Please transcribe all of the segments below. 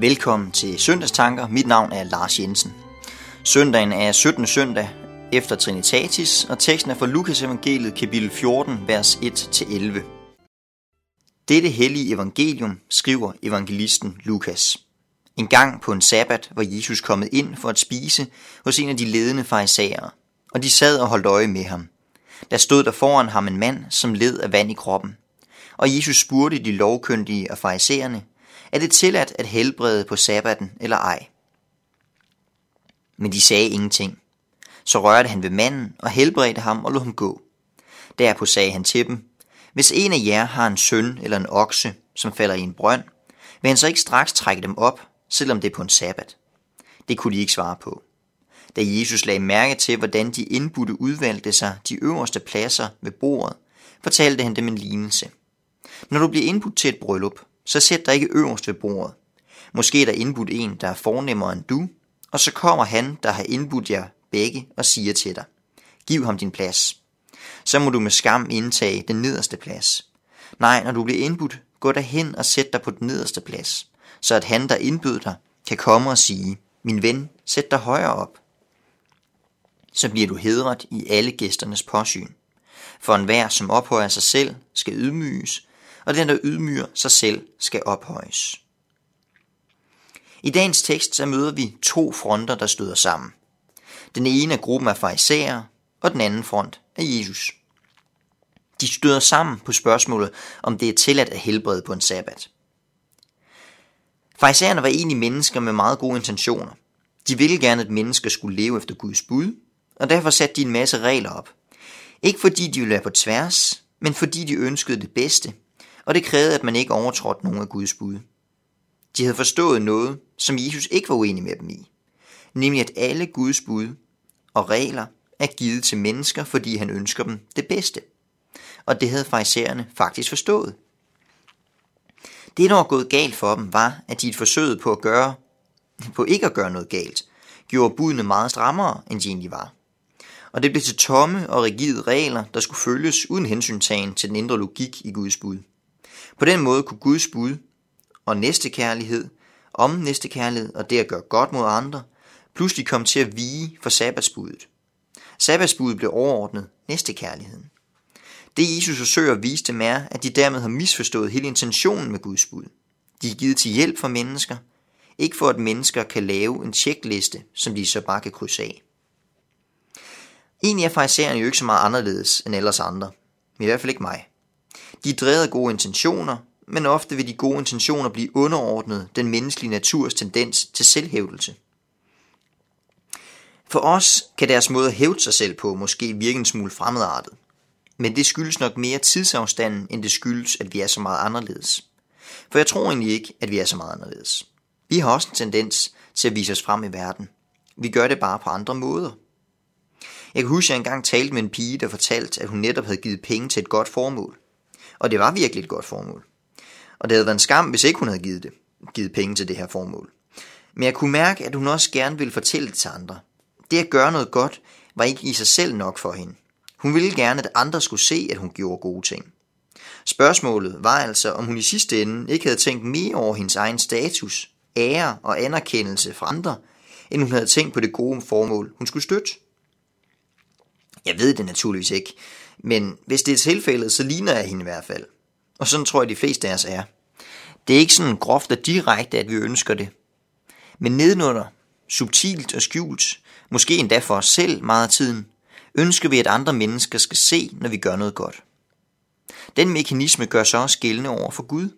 Velkommen til Søndagstanker. Mit navn er Lars Jensen. Søndagen er 17. søndag efter Trinitatis, og teksten er fra Lukas evangeliet kapitel 14, vers 1-11. Dette hellige evangelium skriver evangelisten Lukas. En gang på en sabbat var Jesus kommet ind for at spise hos en af de ledende farisæere, og de sad og holdt øje med ham. Der stod der foran ham en mand, som led af vand i kroppen. Og Jesus spurgte de lovkyndige og farisæerne, er det tilladt at helbrede på sabbaten eller ej? Men de sagde ingenting. Så rørte han ved manden og helbredte ham og lod ham gå. Derpå sagde han til dem, hvis en af jer har en søn eller en okse, som falder i en brønd, vil han så ikke straks trække dem op, selvom det er på en sabbat? Det kunne de ikke svare på. Da Jesus lagde mærke til, hvordan de indbudte udvalgte sig de øverste pladser ved bordet, fortalte han dem en lignelse. Når du bliver indbudt til et bryllup, så sæt dig ikke øverst ved bordet. Måske er der indbudt en, der er fornemmere end du, og så kommer han, der har indbudt jer begge, og siger til dig, giv ham din plads. Så må du med skam indtage den nederste plads. Nej, når du bliver indbudt, gå derhen og sæt dig på den nederste plads, så at han, der indbød dig, kan komme og sige, min ven, sæt dig højere op. Så bliver du hedret i alle gæsternes påsyn. For enhver, som ophøjer sig selv, skal ydmyges, og den, der ydmyger sig selv, skal ophøjes. I dagens tekst så møder vi to fronter, der støder sammen. Den ene af gruppen er farisæere, og den anden front er Jesus. De støder sammen på spørgsmålet, om det er tilladt at helbrede på en sabbat. Farisæerne var egentlig mennesker med meget gode intentioner. De ville gerne, at mennesker skulle leve efter Guds bud, og derfor satte de en masse regler op. Ikke fordi de ville være på tværs, men fordi de ønskede det bedste og det krævede, at man ikke overtrådte nogen af Guds bud. De havde forstået noget, som Jesus ikke var uenig med dem i, nemlig at alle Guds bud og regler er givet til mennesker, fordi han ønsker dem det bedste. Og det havde farisæerne faktisk forstået. Det, der var gået galt for dem, var, at de forsøgede på at gøre, på ikke at gøre noget galt, gjorde budene meget strammere, end de egentlig var. Og det blev til tomme og rigide regler, der skulle følges uden hensyntagen til den indre logik i Guds bud. På den måde kunne Guds bud og næstekærlighed, om næstekærlighed og det at gøre godt mod andre, pludselig komme til at vige for sabbatsbuddet. Sabbatsbuddet blev overordnet næstekærligheden. Det Jesus forsøger at vise dem er, at de dermed har misforstået hele intentionen med Guds bud. De er givet til hjælp for mennesker, ikke for at mennesker kan lave en tjekliste, som de så bare kan krydse af. Egentlig er farisæerne jo ikke så meget anderledes end ellers andre, men i hvert fald ikke mig. De er drevet af gode intentioner, men ofte vil de gode intentioner blive underordnet den menneskelige naturs tendens til selvhævdelse. For os kan deres måde at hævde sig selv på måske virke en smule fremmedartet. Men det skyldes nok mere tidsafstanden, end det skyldes, at vi er så meget anderledes. For jeg tror egentlig ikke, at vi er så meget anderledes. Vi har også en tendens til at vise os frem i verden. Vi gør det bare på andre måder. Jeg kan huske, at jeg engang talte med en pige, der fortalte, at hun netop havde givet penge til et godt formål. Og det var virkelig et godt formål. Og det havde været en skam, hvis ikke hun havde givet, det, givet penge til det her formål. Men jeg kunne mærke, at hun også gerne ville fortælle det til andre. Det at gøre noget godt var ikke i sig selv nok for hende. Hun ville gerne, at andre skulle se, at hun gjorde gode ting. Spørgsmålet var altså, om hun i sidste ende ikke havde tænkt mere over hendes egen status, ære og anerkendelse fra andre, end hun havde tænkt på det gode formål, hun skulle støtte. Jeg ved det naturligvis ikke, men hvis det er tilfældet, så ligner jeg hende i hvert fald. Og sådan tror jeg, de fleste af os er. Det er ikke sådan groft og direkte, at vi ønsker det. Men nedenunder, subtilt og skjult, måske endda for os selv meget af tiden, ønsker vi, at andre mennesker skal se, når vi gør noget godt. Den mekanisme gør sig også gældende over for Gud.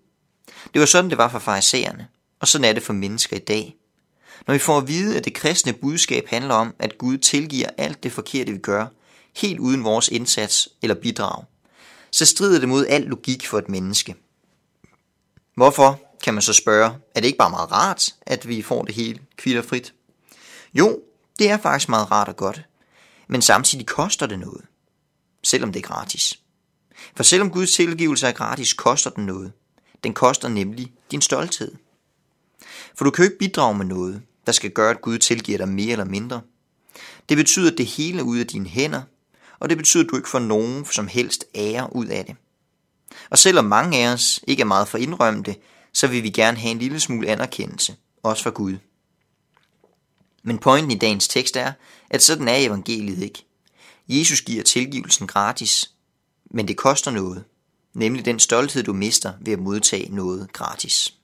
Det var sådan, det var for farisæerne, og sådan er det for mennesker i dag. Når vi får at vide, at det kristne budskab handler om, at Gud tilgiver alt det forkerte, vi gør, helt uden vores indsats eller bidrag, så strider det mod al logik for et menneske. Hvorfor, kan man så spørge, er det ikke bare meget rart, at vi får det hele kvitterfrit? Jo, det er faktisk meget rart og godt, men samtidig koster det noget, selvom det er gratis. For selvom Guds tilgivelse er gratis, koster den noget. Den koster nemlig din stolthed. For du kan jo ikke bidrage med noget, der skal gøre, at Gud tilgiver dig mere eller mindre. Det betyder, at det hele er ude af dine hænder, og det betyder, at du ikke får nogen som helst ære ud af det. Og selvom mange af os ikke er meget for indrømte, så vil vi gerne have en lille smule anerkendelse, også fra Gud. Men pointen i dagens tekst er, at sådan er evangeliet ikke. Jesus giver tilgivelsen gratis, men det koster noget, nemlig den stolthed, du mister ved at modtage noget gratis.